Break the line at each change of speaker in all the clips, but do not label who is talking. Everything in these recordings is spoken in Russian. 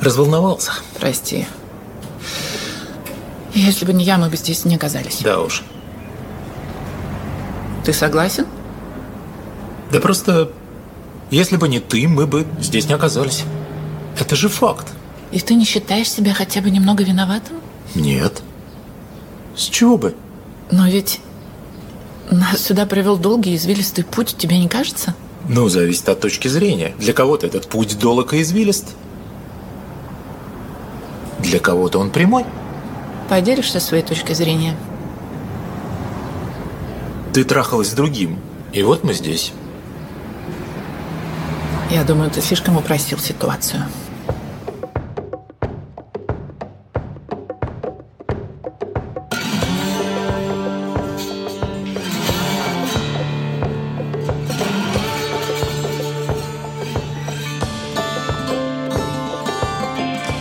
Разволновался?
Прости. Если бы не я, мы бы здесь не оказались.
Да уж.
Ты согласен?
Да просто, если бы не ты, мы бы здесь не оказались. Это же факт.
И ты не считаешь себя хотя бы немного виноватым?
Нет. С чего бы?
Но ведь нас сюда привел долгий извилистый путь, тебе не кажется?
Ну, зависит от точки зрения. Для кого-то этот путь долог и извилист. Для кого-то он прямой.
Поделишься своей точкой зрения?
Ты трахалась с другим, и вот мы здесь.
Я думаю, ты слишком упростил ситуацию.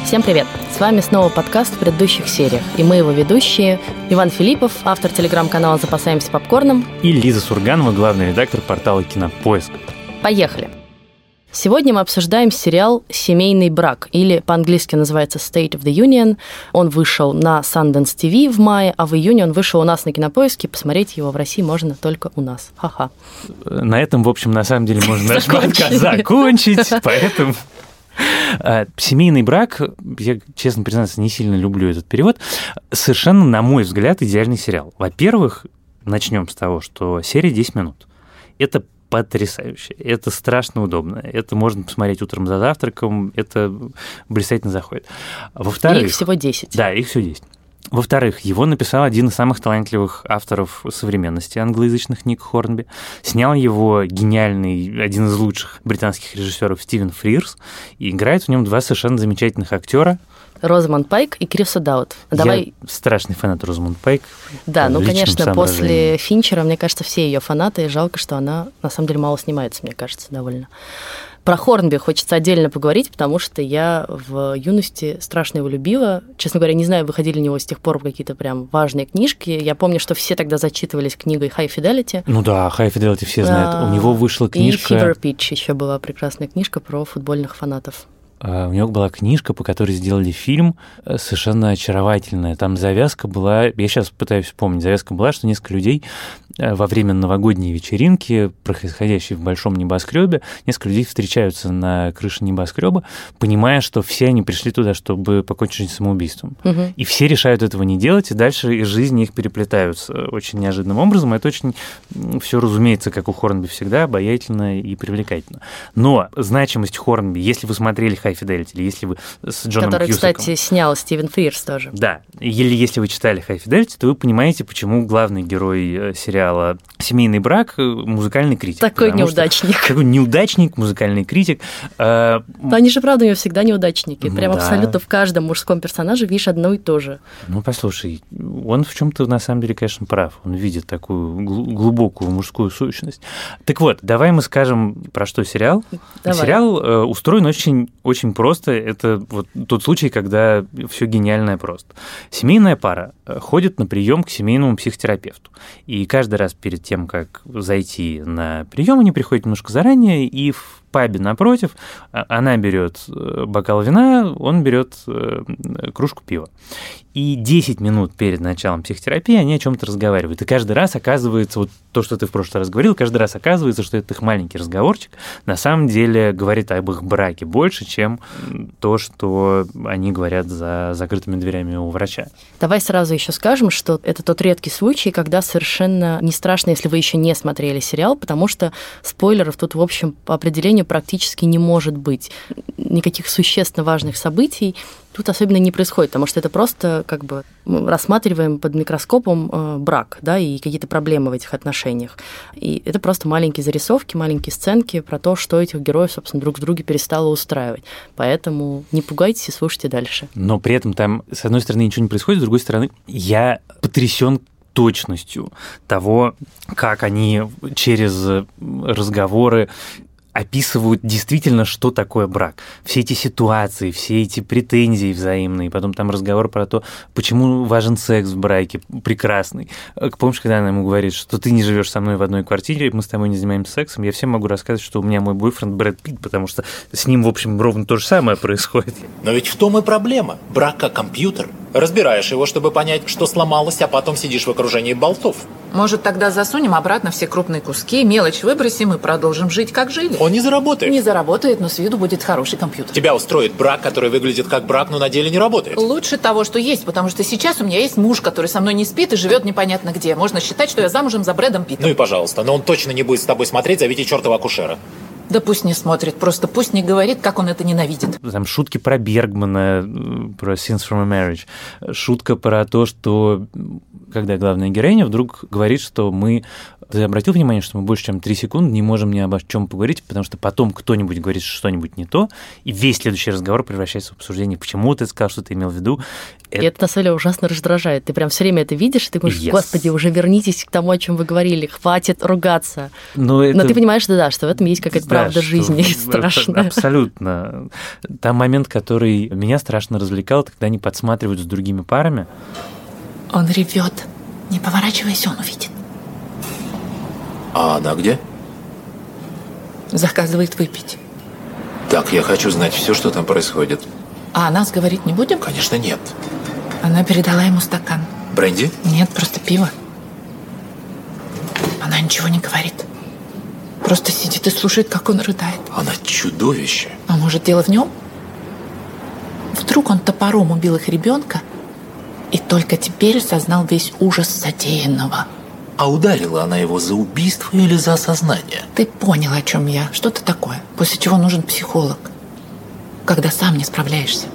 Всем привет! С вами снова подкаст в предыдущих сериях, и мы его ведущие Иван Филиппов, автор телеграм-канала «Запасаемся попкорном»
и Лиза Сурганова, главный редактор портала «Кинопоиск».
Поехали! Сегодня мы обсуждаем сериал «Семейный брак», или по-английски называется «State of the Union». Он вышел на Sundance TV в мае, а в июне он вышел у нас на Кинопоиске. Посмотреть его в России можно только у нас. Ха-ха.
На этом, в общем, на самом деле можно наш подкаст закончить, поэтому... А, семейный брак, я, честно признаться, не сильно люблю этот перевод, совершенно, на мой взгляд, идеальный сериал. Во-первых, начнем с того, что серия 10 минут. Это потрясающе. Это страшно удобно. Это можно посмотреть утром за завтраком. Это блистательно заходит.
Во-вторых... Их всего 10.
Да, их всего 10. Во-вторых, его написал один из самых талантливых авторов современности англоязычных Ник Хорнби. Снял его гениальный, один из лучших британских режиссеров Стивен Фрирс. И играет в нем два совершенно замечательных актера.
Розамонд Пайк и Криса Даут.
Давай... Я страшный фанат Розамонд Пайк.
Да, ну, конечно, после Финчера, мне кажется, все ее фанаты. Жалко, что она, на самом деле, мало снимается, мне кажется, довольно. Про Хорнби хочется отдельно поговорить, потому что я в юности страшно его любила. Честно говоря, не знаю, выходили у него с тех пор какие-то прям важные книжки. Я помню, что все тогда зачитывались книгой High Fidelity.
Ну да, High Fidelity все знают. А, у него вышла книжка...
И Fever Pitch еще была прекрасная книжка про футбольных фанатов.
А, у него была книжка, по которой сделали фильм, э, совершенно очаровательная. Там завязка была, я сейчас пытаюсь вспомнить, завязка была, что несколько людей во время новогодней вечеринки, происходящей в большом небоскребе, несколько людей встречаются на крыше небоскреба, понимая, что все они пришли туда, чтобы покончить самоубийством. Угу. И все решают этого не делать, и дальше из жизни их переплетаются очень неожиданным образом. Это очень все разумеется, как у Хорнби всегда, обаятельно и привлекательно. Но значимость Хорнби, если вы смотрели High Fidelity, или если вы с Джоном
Который,
Кьюсаком...
кстати, снял Стивен Фрирс тоже.
Да. Или если вы читали High Fidelity, то вы понимаете, почему главный герой э, сериала «Семейный брак» — музыкальный критик.
Такой неудачник.
Такой неудачник, музыкальный критик.
А, они же, правда, у него всегда неудачники. Прям да. абсолютно в каждом мужском персонаже видишь одно и то же.
Ну, послушай, он в чем то на самом деле, конечно, прав. Он видит такую глубокую мужскую сущность. Так вот, давай мы скажем, про что сериал. Давай. Сериал э, устроен очень, очень очень просто. Это вот тот случай, когда все гениальное просто. Семейная пара э, ходит на прием к семейному психотерапевту. И каждый раз перед тем, как зайти на прием, они приходят немножко заранее и в пабе напротив, а, она берет э, бокал вина, он берет э, кружку пива. И 10 минут перед началом психотерапии они о чем-то разговаривают. И каждый раз оказывается, вот то, что ты в прошлый раз говорил, каждый раз оказывается, что этот их маленький разговорчик на самом деле говорит об их браке больше, чем то, что они говорят за закрытыми дверями у врача.
Давай сразу еще скажем, что это тот редкий случай, когда совершенно не страшно, если вы еще не смотрели сериал, потому что спойлеров тут, в общем, по определению сожалению, практически не может быть. Никаких существенно важных событий тут особенно не происходит, потому что это просто как бы мы рассматриваем под микроскопом э, брак, да, и какие-то проблемы в этих отношениях. И это просто маленькие зарисовки, маленькие сценки про то, что этих героев, собственно, друг с другом перестало устраивать. Поэтому не пугайтесь и слушайте дальше.
Но при этом там, с одной стороны, ничего не происходит, с другой стороны, я потрясен точностью того, как они через разговоры описывают действительно, что такое брак. Все эти ситуации, все эти претензии взаимные, потом там разговор про то, почему важен секс в браке, прекрасный. Э, помнишь, когда она ему говорит, что ты не живешь со мной в одной квартире, мы с тобой не занимаемся сексом, я всем могу рассказывать, что у меня мой бойфренд Брэд Питт, потому что с ним, в общем, ровно то же самое происходит.
Но ведь в том и проблема. Брак как компьютер. Разбираешь его, чтобы понять, что сломалось, а потом сидишь в окружении болтов.
Может, тогда засунем обратно все крупные куски, мелочь выбросим и продолжим жить, как жили?
Он не заработает.
Не заработает, но с виду будет хороший компьютер.
Тебя устроит брак, который выглядит как брак, но на деле не работает.
Лучше того, что есть, потому что сейчас у меня есть муж, который со мной не спит и живет непонятно где. Можно считать, что я замужем за Брэдом Питтом.
Ну и пожалуйста, но он точно не будет с тобой смотреть, зовите чертова акушера.
Да пусть не смотрит, просто пусть не говорит, как он это ненавидит.
Там шутки про Бергмана, про Scenes from a Marriage, шутка про то, что когда главная героиня вдруг говорит, что мы... Ты обратил внимание, что мы больше, чем три секунды не можем ни обо чем поговорить, потому что потом кто-нибудь говорит что-нибудь не то, и весь следующий разговор превращается в обсуждение, почему ты сказал, что ты имел в виду.
И это, это на самом деле ужасно раздражает. Ты прям все время это видишь, и ты говоришь, yes. господи, уже вернитесь к тому, о чем вы говорили, хватит ругаться. Но, это... Но ты понимаешь, да, да, что в этом есть какая-то да, правда жизни страшная.
Абсолютно. Там момент, который меня страшно развлекал, это когда они подсматривают с другими парами.
Он ревет. Не поворачивайся, он увидит.
А она где?
Заказывает выпить.
Так, я хочу знать все, что там происходит.
А о нас говорить не будем?
Конечно, нет.
Она передала ему стакан.
Бренди?
Нет, просто пиво. Она ничего не говорит. Просто сидит и слушает, как он рыдает.
Она чудовище.
А может, дело в нем? Вдруг он топором убил их ребенка, и только теперь осознал весь ужас содеянного.
А ударила она его за убийство или за осознание?
Ты понял, о чем я. Что-то такое. После чего нужен психолог. Когда сам не справляешься.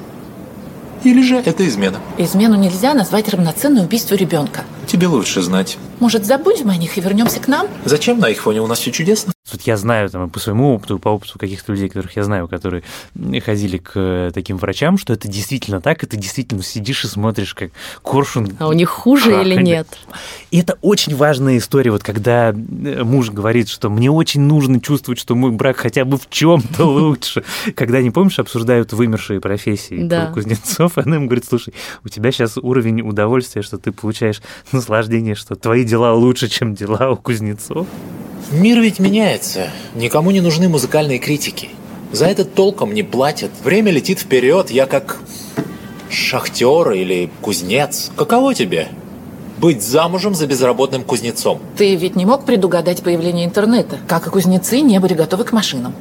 Или же это измена?
Измену нельзя назвать равноценной убийству ребенка.
Тебе лучше знать.
Может, забудем о них и вернемся к нам?
Зачем? На их фоне у нас все чудесно.
Вот я знаю там, по своему опыту, по опыту каких-то людей, которых я знаю, которые ходили к э, таким врачам, что это действительно так, и ты действительно сидишь и смотришь, как коршун...
А у них хуже крахали. или нет?
И это очень важная история, вот когда э, муж говорит, что мне очень нужно чувствовать, что мой брак хотя бы в чем-то лучше. Когда, не помнишь, обсуждают вымершие профессии да. кузнецов, она им говорит, слушай, у тебя сейчас уровень удовольствия, что ты получаешь наслаждение, что твои дела лучше, чем дела у кузнецов.
Мир ведь меняется. Никому не нужны музыкальные критики. За это толком не платят. Время летит вперед. Я как шахтер или кузнец. Каково тебе? Быть замужем за безработным кузнецом.
Ты ведь не мог предугадать появление интернета. Как и кузнецы не были готовы к машинам.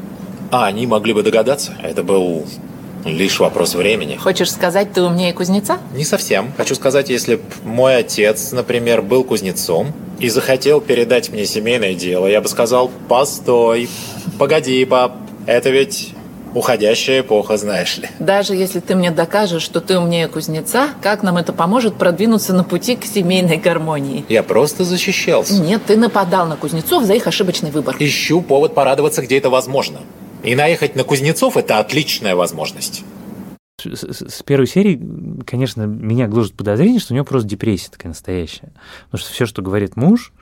А они могли бы догадаться. Это был Лишь вопрос времени.
Хочешь сказать, ты умнее кузнеца?
Не совсем. Хочу сказать, если б мой отец, например, был кузнецом и захотел передать мне семейное дело, я бы сказал, постой, погоди, пап, это ведь уходящая эпоха, знаешь ли.
Даже если ты мне докажешь, что ты умнее кузнеца, как нам это поможет продвинуться на пути к семейной гармонии?
Я просто защищался.
Нет, ты нападал на кузнецов за их ошибочный выбор.
Ищу повод порадоваться, где это возможно. И наехать на Кузнецов – это отличная возможность.
С первой серии, конечно, меня гложет подозрение, что у него просто депрессия такая настоящая. Потому что все, что говорит муж,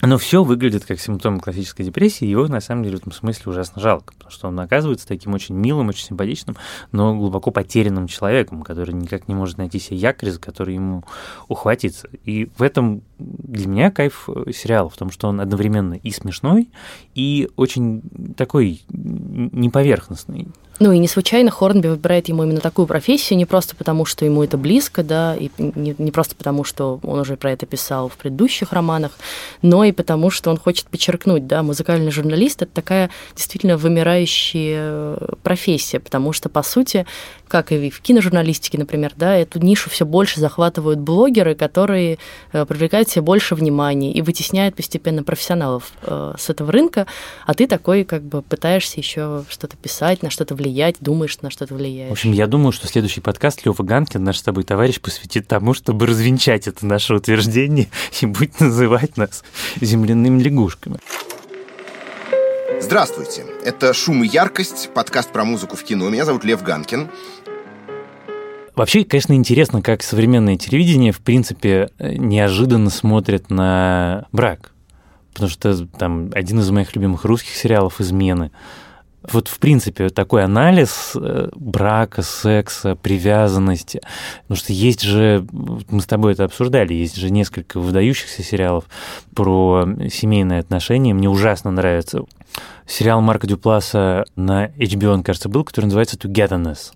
но все выглядит как симптом классической депрессии, его на самом деле в этом смысле ужасно жалко, потому что он оказывается таким очень милым, очень симпатичным, но глубоко потерянным человеком, который никак не может найти себе якорь, за который ему ухватиться. И в этом для меня кайф э, сериала, в том, что он одновременно и смешной, и очень такой неповерхностный.
Ну и не случайно Хорнби выбирает ему именно такую профессию, не просто потому, что ему это близко, да, и не, не просто потому, что он уже про это писал в предыдущих романах, но и потому, что он хочет подчеркнуть, да, музыкальный журналист — это такая действительно вымирающая э, профессия, потому что, по сути, как и в киножурналистике, например, да, эту нишу все больше захватывают блогеры, которые э, привлекают себе больше внимания и вытесняют постепенно профессионалов э, с этого рынка, а ты такой как бы пытаешься еще что-то писать, на что-то влиять, думаешь, на что-то влияешь.
В общем, я думаю, что следующий подкаст Лёва Ганкин, наш с тобой товарищ, посвятит тому, чтобы развенчать это наше утверждение и будет называть нас земляными лягушками.
Здравствуйте, это «Шум и яркость», подкаст про музыку в кино. Меня зовут Лев Ганкин.
Вообще, конечно, интересно, как современное телевидение, в принципе, неожиданно смотрит на брак. Потому что там один из моих любимых русских сериалов «Измены», Вот, в принципе, такой анализ э, брака, секса, привязанности. Потому что есть же, мы с тобой это обсуждали, есть же несколько выдающихся сериалов про семейные отношения. Мне ужасно нравится сериал Марка Дюпласа на HBO, он, кажется, был, который называется «Togetherness»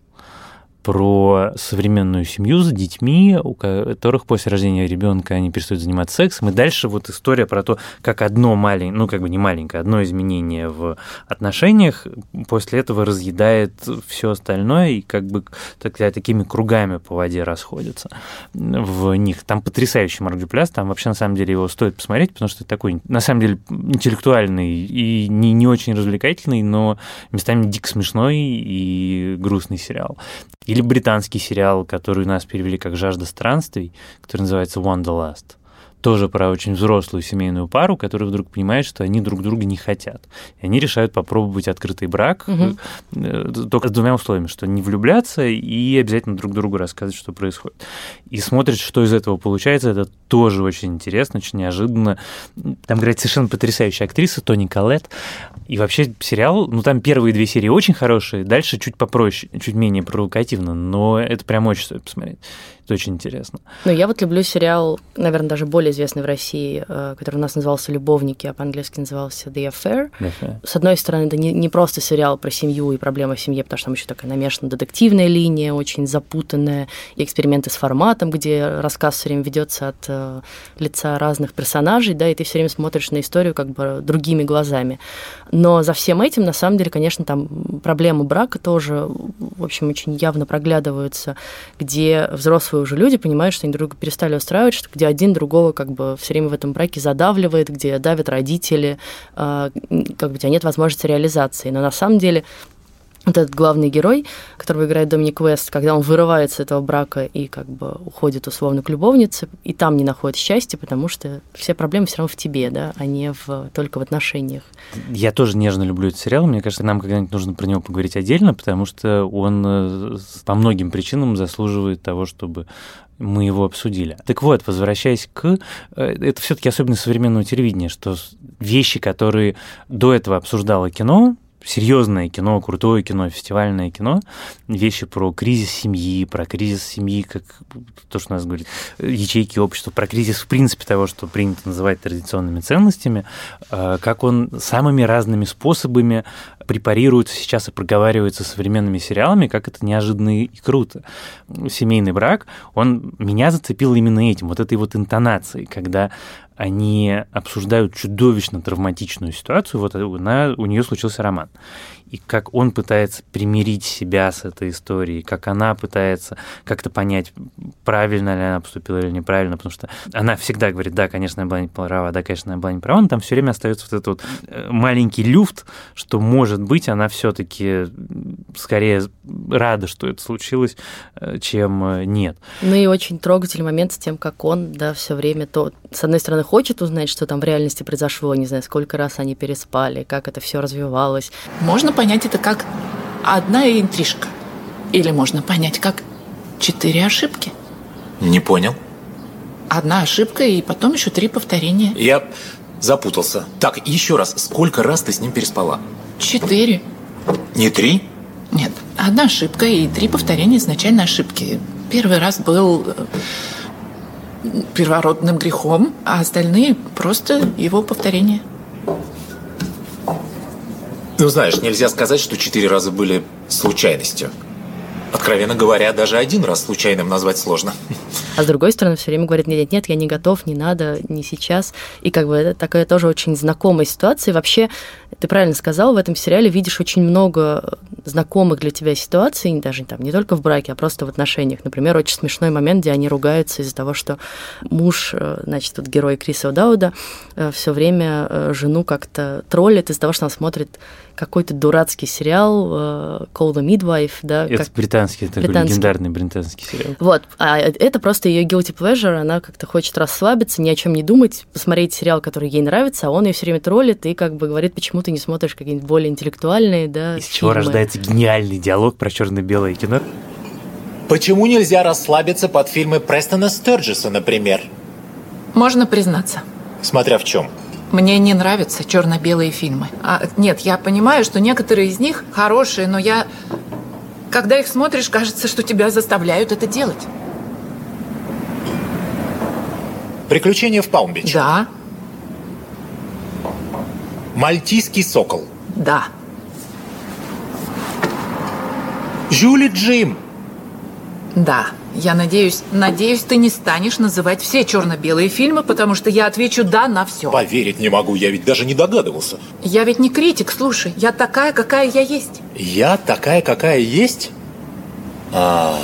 про современную семью с детьми, у которых после рождения ребенка они перестают заниматься сексом. И дальше вот история про то, как одно маленькое, ну как бы не маленькое, одно изменение в отношениях после этого разъедает все остальное и как бы так, такими кругами по воде расходятся в них. Там потрясающий Марк Дюпляс, там вообще на самом деле его стоит посмотреть, потому что это такой, на самом деле, интеллектуальный и не, не очень развлекательный, но местами дико смешной и грустный сериал. Или британский сериал, который у нас перевели как «Жажда странствий», который называется «Wanderlust» тоже про очень взрослую семейную пару, которая вдруг понимает, что они друг друга не хотят. И они решают попробовать открытый брак угу. только с двумя условиями, что не влюбляться и обязательно друг другу рассказывать, что происходит. И смотрят, что из этого получается, это тоже очень интересно, очень неожиданно. Там играет совершенно потрясающая актриса Тони Калет. И вообще сериал, ну там первые две серии очень хорошие, дальше чуть попроще, чуть менее провокативно, но это прям очень стоит посмотреть. Это очень интересно.
Ну, я вот люблю сериал, наверное, даже более известный в России, э, который у нас назывался «Любовники», а по-английски назывался «The Affair». The Affair. С одной стороны, это не, не просто сериал про семью и проблемы в семье, потому что там еще такая намешана детективная линия, очень запутанная, и эксперименты с форматом, где рассказ все время ведется от э, лица разных персонажей, да, и ты все время смотришь на историю как бы другими глазами. Но за всем этим, на самом деле, конечно, там проблемы брака тоже, в общем, очень явно проглядываются, где взрослые уже люди понимают, что они друг друга перестали устраивать, что где один другого как бы все время в этом браке задавливает, где давят родители, а, как бы у тебя нет возможности реализации. Но на самом деле вот этот главный герой, которого играет Доминик Вест, когда он вырывается из этого брака и как бы уходит условно к любовнице, и там не находит счастья, потому что все проблемы все равно в тебе, да, а не в, только в отношениях.
Я тоже нежно люблю этот сериал. Мне кажется, нам когда-нибудь нужно про него поговорить отдельно, потому что он э, по многим причинам заслуживает того, чтобы мы его обсудили. Так вот, возвращаясь к... Э, это все таки особенность современного телевидения, что вещи, которые до этого обсуждало кино, серьезное кино, крутое кино, фестивальное кино, вещи про кризис семьи, про кризис семьи, как то, что у нас говорит, ячейки общества, про кризис, в принципе, того, что принято называть традиционными ценностями, э, как он самыми разными способами препарируется сейчас и проговаривается современными сериалами, как это неожиданно и круто. Семейный брак, он меня зацепил именно этим, вот этой вот интонацией, когда они обсуждают чудовищно травматичную ситуацию, вот она, у нее случился роман и как он пытается примирить себя с этой историей, как она пытается как-то понять, правильно ли она поступила или неправильно, потому что она всегда говорит, да, конечно, я была не права, да, конечно, я была не права, но там все время остается вот этот вот э, маленький люфт, что, может быть, она все-таки скорее рада, что это случилось, э, чем э, нет.
Ну и очень трогательный момент с тем, как он, да, все время то, с одной стороны, хочет узнать, что там в реальности произошло, не знаю, сколько раз они переспали, как это все развивалось.
Можно понять это как одна интрижка. Или можно понять как четыре ошибки.
Не понял.
Одна ошибка и потом еще три повторения.
Я запутался. Так, еще раз, сколько раз ты с ним переспала?
Четыре.
Не три?
Нет, одна ошибка и три повторения изначальной ошибки. Первый раз был э, первородным грехом, а остальные просто его повторения.
Ну, знаешь, нельзя сказать, что четыре раза были случайностью. Откровенно говоря, даже один раз случайным назвать сложно.
А с другой стороны, все время говорит, нет, нет, я не готов, не надо, не сейчас. И как бы это такая тоже очень знакомая ситуация. И вообще, ты правильно сказал, в этом сериале видишь очень много знакомых для тебя ситуаций, даже там не только в браке, а просто в отношениях. Например, очень смешной момент, где они ругаются из-за того, что муж, э, значит, вот герой Криса Дауда, э, все время э, жену как-то троллит из-за того, что она смотрит какой-то дурацкий сериал uh, Call the Midwife, да.
Это как... британский, это британский. легендарный британский сериал.
Вот, а это просто ее guilty pleasure, она как-то хочет расслабиться, ни о чем не думать, посмотреть сериал, который ей нравится, а он ее все время троллит и как бы говорит, почему ты не смотришь какие-нибудь более интеллектуальные, да,
Из фильмы. чего рождается гениальный диалог про черно-белое кино?
Почему нельзя расслабиться под фильмы Престона Стерджиса, например?
Можно признаться.
Смотря в чем.
Мне не нравятся черно-белые фильмы. А, нет, я понимаю, что некоторые из них хорошие, но я... Когда их смотришь, кажется, что тебя заставляют это делать.
Приключения в Палмбич.
Да.
Мальтийский сокол.
Да.
Жюли Джим.
Да. Я надеюсь, надеюсь, ты не станешь называть все черно-белые фильмы, потому что я отвечу «да» на все.
Поверить не могу, я ведь даже не догадывался.
Я ведь не критик, слушай. Я такая, какая я есть.
Я такая, какая есть? А,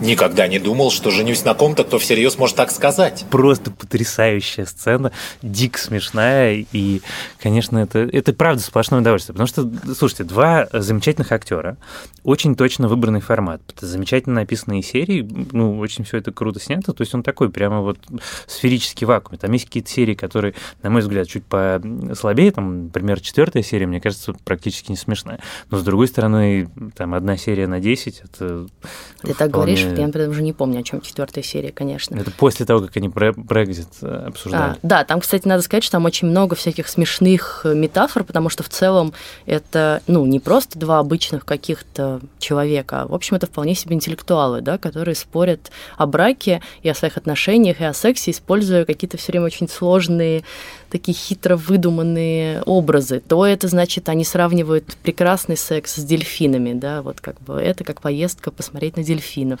Никогда не думал, что женюсь на ком-то, кто всерьез может так сказать.
Просто потрясающая сцена, дико смешная, и, конечно, это, это правда сплошное удовольствие, потому что, слушайте, два замечательных актера, очень точно выбранный формат, замечательно написанные серии, ну, очень все это круто снято, то есть он такой прямо вот сферический вакуум. Там есть какие-то серии, которые, на мой взгляд, чуть послабее, там, например, четвертая серия, мне кажется, практически не смешная, но, с другой стороны, там, одна серия на 10, это...
Ты так говоришь, я, например, уже не помню, о чем четвертая серия, конечно.
Это после того, как они Брекзит э, обсуждали. А,
да, там, кстати, надо сказать, что там очень много всяких смешных э, метафор, потому что в целом это, ну, не просто два обычных каких-то человека, а, в общем, это вполне себе интеллектуалы, да, которые спорят о браке и о своих отношениях, и о сексе, используя какие-то все время очень сложные такие хитро выдуманные образы, то это значит, они сравнивают прекрасный секс с дельфинами, да, вот как бы это как поездка посмотреть на дельфинов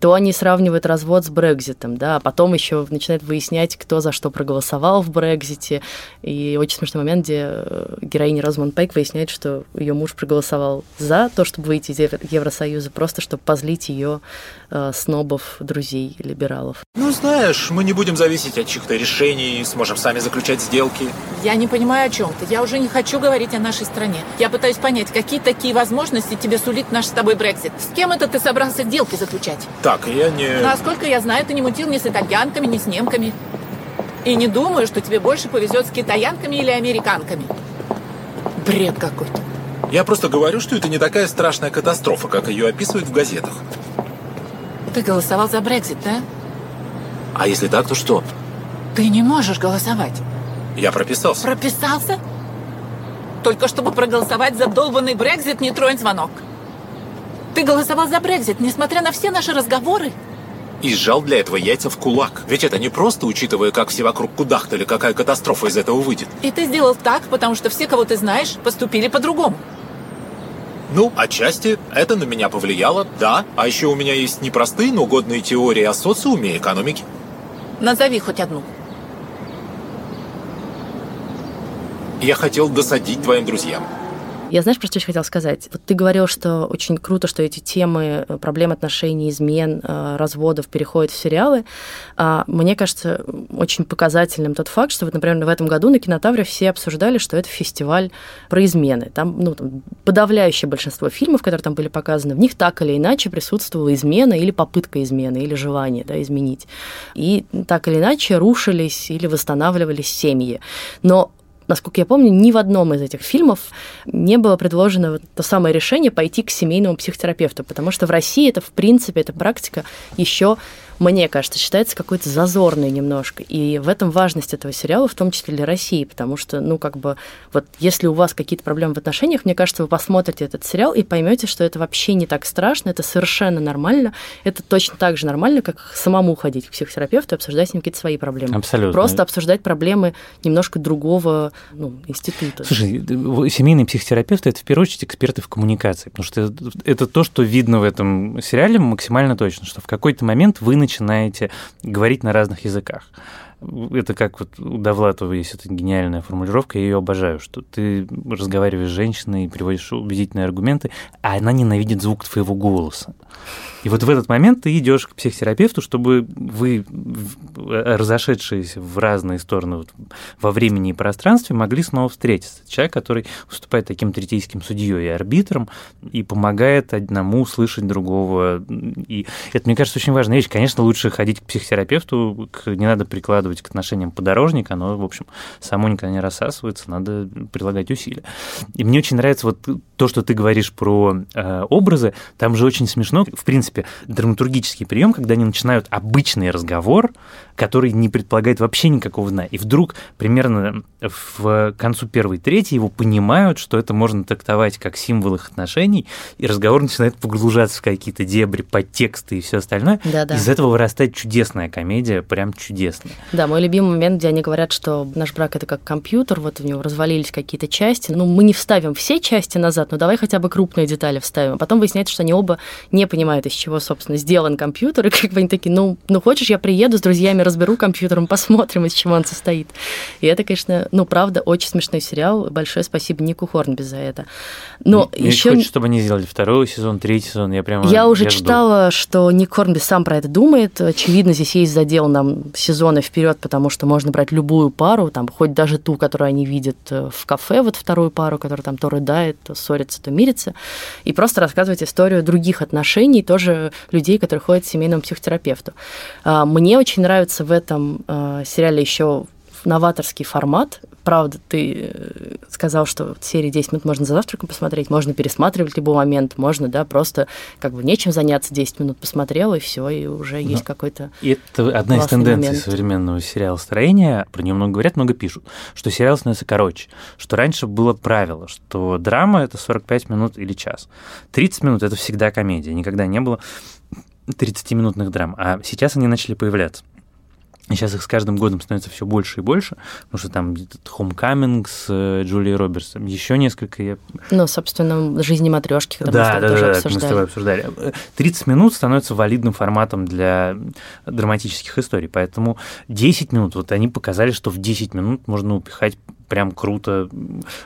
то они сравнивают развод с Брекзитом, да, а потом еще начинают выяснять, кто за что проголосовал в Брекзите. И очень смешной момент, где э, героиня Розман Пейк выясняет, что ее муж проголосовал за то, чтобы выйти из Евросоюза, просто чтобы позлить ее э, снобов, друзей, либералов.
Ну, знаешь, мы не будем зависеть от чьих-то решений, сможем сами заключать сделки.
Я не понимаю, о чем ты. Я уже не хочу говорить о нашей стране. Я пытаюсь понять, какие такие возможности тебе сулит наш с тобой Брекзит. С кем это ты собрался сделки заключать?
Так, я не...
Насколько я знаю, ты не мутил ни с итальянками, ни с немками. И не думаю, что тебе больше повезет с китаянками или американками. Бред какой-то.
Я просто говорю, что это не такая страшная катастрофа, как ее описывают в газетах.
Ты голосовал за Брекзит, да?
А если так, то что?
Ты не можешь голосовать.
Я прописался.
Прописался? Только чтобы проголосовать за долбанный Брекзит, не тронь звонок. Ты голосовал за Брекзит, несмотря на все наши разговоры?
И сжал для этого яйца в кулак. Ведь это не просто, учитывая, как все вокруг кудахтали, какая катастрофа из этого выйдет.
И ты сделал так, потому что все, кого ты знаешь, поступили по-другому.
Ну, отчасти это на меня повлияло, да. А еще у меня есть непростые, но годные теории о социуме и экономике.
Назови хоть одну.
Я хотел досадить твоим друзьям.
Я знаешь, про что хотела сказать? Вот ты говорил, что очень круто, что эти темы э, проблем отношений, измен, э, разводов переходят в сериалы. А мне кажется очень показательным тот факт, что вот, например, в этом году на Кинотавре все обсуждали, что это фестиваль про измены. Там, ну, там подавляющее большинство фильмов, которые там были показаны, в них так или иначе присутствовала измена или попытка измены, или желание да, изменить. И так или иначе рушились или восстанавливались семьи. Но насколько я помню, ни в одном из этих фильмов не было предложено то самое решение пойти к семейному психотерапевту, потому что в России это, в принципе, эта практика еще мне кажется, считается какой-то зазорной немножко. И в этом важность этого сериала, в том числе для России, потому что, ну, как бы, вот если у вас какие-то проблемы в отношениях, мне кажется, вы посмотрите этот сериал и поймете, что это вообще не так страшно, это совершенно нормально. Это точно так же нормально, как самому ходить к психотерапевту и обсуждать с ним какие-то свои проблемы.
Абсолютно.
Просто обсуждать проблемы немножко другого ну, института.
Слушай, семейный психотерапевт это в первую очередь эксперты в коммуникации, потому что это, это то, что видно в этом сериале максимально точно, что в какой-то момент вы начинаете говорить на разных языках. Это как вот у Довлатова есть эта гениальная формулировка, я ее обожаю, что ты разговариваешь с женщиной, приводишь убедительные аргументы, а она ненавидит звук твоего голоса. И вот в этот момент ты идешь к психотерапевту, чтобы вы, разошедшиеся в разные стороны вот, во времени и пространстве, могли снова встретиться. Человек, который выступает таким третейским судьей и арбитром и помогает одному слышать другого. И это, мне кажется, очень важная вещь. Конечно, лучше ходить к психотерапевту, не надо прикладывать прикладывать к отношениям подорожник, оно, в общем, само никогда не рассасывается, надо прилагать усилия. И мне очень нравится вот то, что ты говоришь про э, образы, там же очень смешно, в принципе, драматургический прием, когда они начинают обычный разговор, который не предполагает вообще никакого дна, и вдруг примерно в концу первой трети его понимают, что это можно трактовать как символ их отношений, и разговор начинает погружаться в какие-то дебри, подтексты и все остальное.
Да-да.
Из этого вырастает чудесная комедия, прям чудесная.
Да, мой любимый момент, где они говорят, что наш брак это как компьютер, вот у него развалились какие-то части. Ну, мы не вставим все части назад, но давай хотя бы крупные детали вставим. А потом выясняется, что они оба не понимают, из чего, собственно, сделан компьютер, и как бы они такие, ну, ну хочешь, я приеду с друзьями, разберу компьютером, посмотрим, из чего он состоит. И это, конечно, ну, правда, очень смешной сериал. Большое спасибо Нику Хорнби за это. Но
Мне
еще...
хочется, чтобы они сделали второй сезон, третий сезон. Я прямо
Я уже
я жду.
читала, что Ник Хорнби сам про это думает. Очевидно, здесь есть задел нам сезоны вперед, потому что можно брать любую пару, там, хоть даже ту, которую они видят э, в кафе, вот вторую пару, которая там то рыдает, то ссорится, то мирится, и просто рассказывать историю других отношений, тоже людей, которые ходят к семейному психотерапевту. А, Мне очень нравится в этом э, сериале еще новаторский формат. Правда, ты э, сказал, что серии 10 минут можно за завтраком посмотреть, можно пересматривать любой момент, можно, да, просто как бы нечем заняться, 10 минут посмотрел, и все, и уже есть какой-то...
И это одна из тенденций
момент.
современного сериала строения. Про нее много говорят, много пишут, что сериал становится короче. Что раньше было правило, что драма это 45 минут или час. 30 минут это всегда комедия. Никогда не было 30-минутных драм. А сейчас они начали появляться. И сейчас их с каждым годом становится все больше и больше, потому что там Homecoming с э, Джулией Робертсом, еще несколько я
Ну, собственно, жизни матрешки, когда мы с
да,
тобой
да,
тоже
да, мы с
обсуждали.
тобой обсуждали. 30 минут становится валидным форматом для драматических историй, поэтому 10 минут, вот они показали, что в 10 минут можно упихать прям круто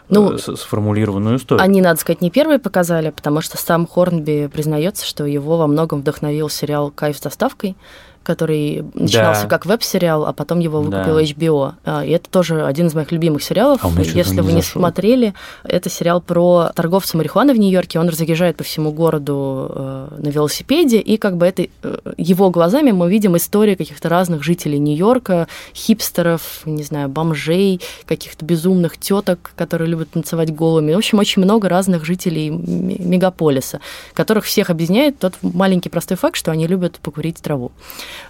Ну,
э, сформулированную историю.
Они, надо сказать, не первые показали, потому что сам Хорнби признается, что его во многом вдохновил сериал «Кайф с доставкой», который начинался
Да.
как веб-сериал, а потом его
Да.
выкупил HBO. А, И это тоже один из моих любимых сериалов.
А
Если
не
вы не
зашел.
смотрели, это сериал про торговца марихуаны в Нью-Йорке. Он разъезжает по всему городу э, на велосипеде, и как бы это э, его глазами мы видим истории каких-то разных жителей Нью-Йорка, хипстеров, не знаю, бомжей, каких-то безумных теток, которые любят танцевать голыми. В общем, очень много разных жителей мегаполиса, которых всех объединяет тот маленький простой факт, что они любят покурить траву.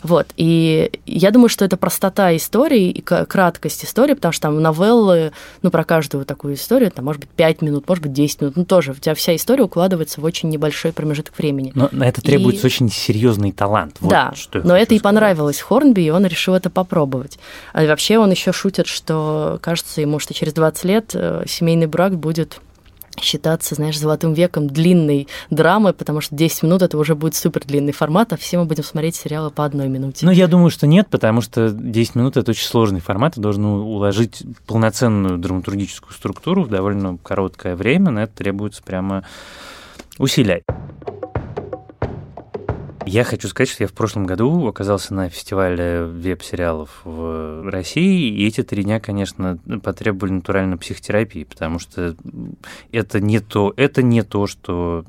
Вот. И я думаю, что это простота истории и краткость истории, потому что там новеллы, ну, про каждую такую историю, там, может быть, 5 минут, может быть, 10 минут, ну, тоже у тебя вся история укладывается в очень небольшой промежуток времени.
Но на это
И-
требуется очень серьезный талант. Вот
да,
что
но это и
сказать.
понравилось Хорнби, и он решил это попробовать. А вообще он еще шутит, что кажется ему, что через 20 лет э, семейный брак будет считаться, знаешь, золотым веком длинной драмы, потому что 10 минут это уже будет супер длинный формат, а все мы будем смотреть сериалы по одной минуте.
Ну, я думаю, что нет, потому что 10 минут это очень сложный формат, и должен уложить полноценную драматургическую структуру в довольно короткое время. На это требуется прямо усилия. Я хочу сказать, что я в прошлом году оказался на фестивале веб-сериалов в России, и эти три дня, конечно, потребовали натурально психотерапии, потому что это не то, это не то, что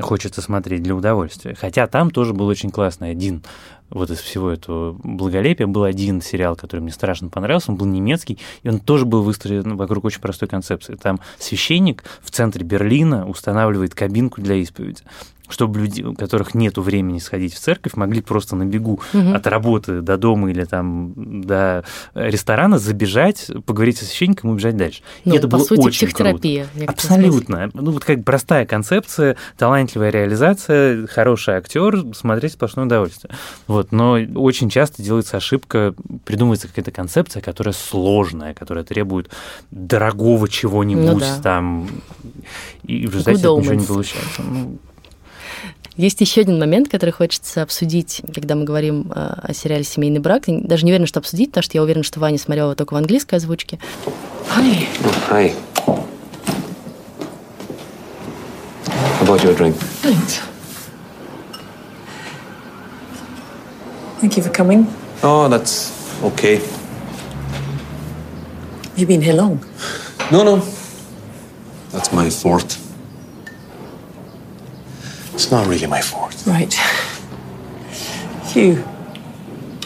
хочется смотреть для удовольствия. Хотя там тоже был очень классный один вот из всего этого благолепия был один сериал, который мне страшно понравился, он был немецкий, и он тоже был выстроен вокруг очень простой концепции. Там священник в центре Берлина устанавливает кабинку для исповеди чтобы люди, у которых нет времени сходить в церковь, могли просто на бегу
Мгм.
от работы до дома или там до ресторана забежать, поговорить со священником и убежать дальше.
Ну,
и это
по
было
сути,
очень круто.
психотерапия. в некотором смысле.
Абсолютно. Ну, вот как простая концепция, талантливая реализация, хороший актер, смотреть сплошное удовольствие. Вот. Но очень часто делается ошибка, придумывается какая-то концепция, которая сложная, которая требует дорогого чего-нибудь
Ну да.
там, и в результате ничего не получается. Ну,
Есть еще один момент, который хочется обсудить, когда мы говорим э, о сериале «Семейный брак». Я даже не уверена, что обсудить, потому что я уверена, что Ваня смотрела только в английской озвучке.
Hi.
Hi. How about your drink?
Thanks. Thank you for coming.
Oh, that's okay.
You've been here long.
No, no. That's my fourth. It's not really my fourth.
Right. Hugh.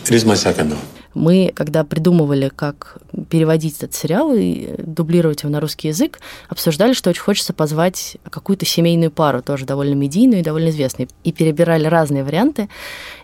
It is my second, though.
Мы, когда придумывали, как переводить этот сериал и дублировать его на русский язык, обсуждали, что очень хочется позвать какую-то семейную пару, тоже довольно медийную и довольно известную, и перебирали разные варианты.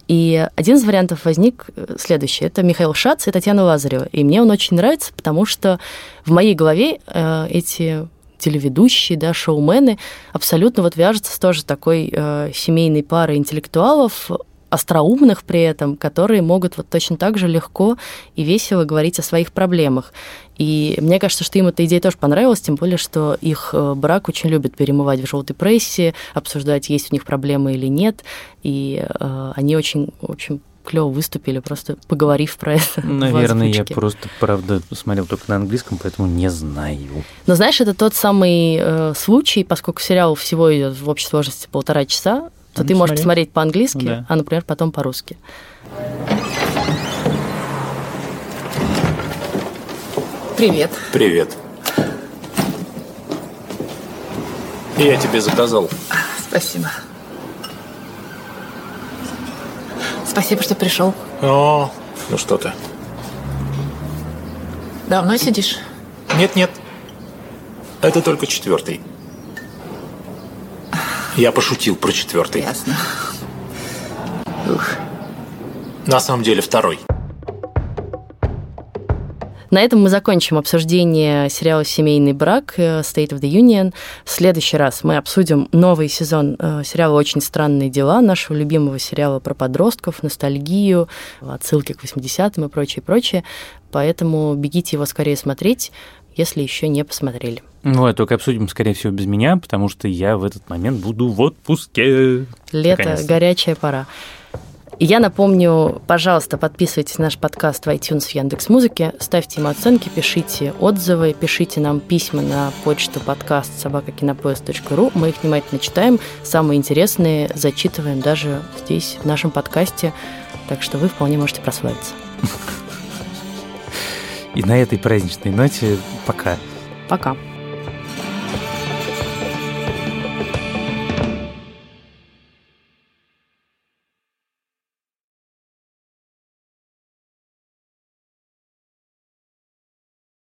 И один из вариантов возник э, следующий. Это Михаил Шац и Татьяна Лазарева. И мне он очень нравится, потому что в моей голове э, эти телеведущие, да, шоумены абсолютно вот вяжутся с тоже такой э, семейной парой интеллектуалов, остроумных при этом, которые могут вот точно так же легко и весело говорить о своих проблемах. И мне кажется, что им эта идея тоже понравилась, тем более, что их э, брак очень любят перемывать в желтой прессе, обсуждать, есть у них проблемы или нет. И э, они очень, общем, клево выступили, просто поговорив про это.
Наверное, я просто, правда, смотрел только на английском, поэтому не знаю.
Но знаешь, это тот самый э, случай, поскольку сериал всего идет в общей сложности полтора часа, то ты можешь смотреть по-английски, да. а, например, потом по-русски.
Привет.
Привет. Я тебе заказал.
Спасибо. Спасибо, что пришел.
О, ну что ты.
Давно сидишь?
Нет, нет. Это только четвертый. Я пошутил про четвертый.
Ясно. Ух.
На самом деле второй.
На этом мы закончим обсуждение сериала «Семейный брак» э, State of the Union. В следующий раз мы обсудим новый сезон э, сериала «Очень странные дела», нашего любимого сериала про подростков, ностальгию, отсылки к 80-м и прочее, прочее. Поэтому бегите его скорее смотреть, если еще не посмотрели.
Ну, а только обсудим, скорее всего, без меня, потому что я в этот момент буду в отпуске.
Лето, горячая пора. И я напомню, пожалуйста, подписывайтесь на наш подкаст в iTunes, в Яндекс.Музыке, ставьте ему оценки, пишите отзывы, пишите нам письма на почту подкаст собакакинопоезд.ру. Мы их внимательно читаем, самые интересные зачитываем даже здесь, в нашем подкасте, так что вы вполне можете прославиться.
И на этой праздничной ноте пока.
Пока.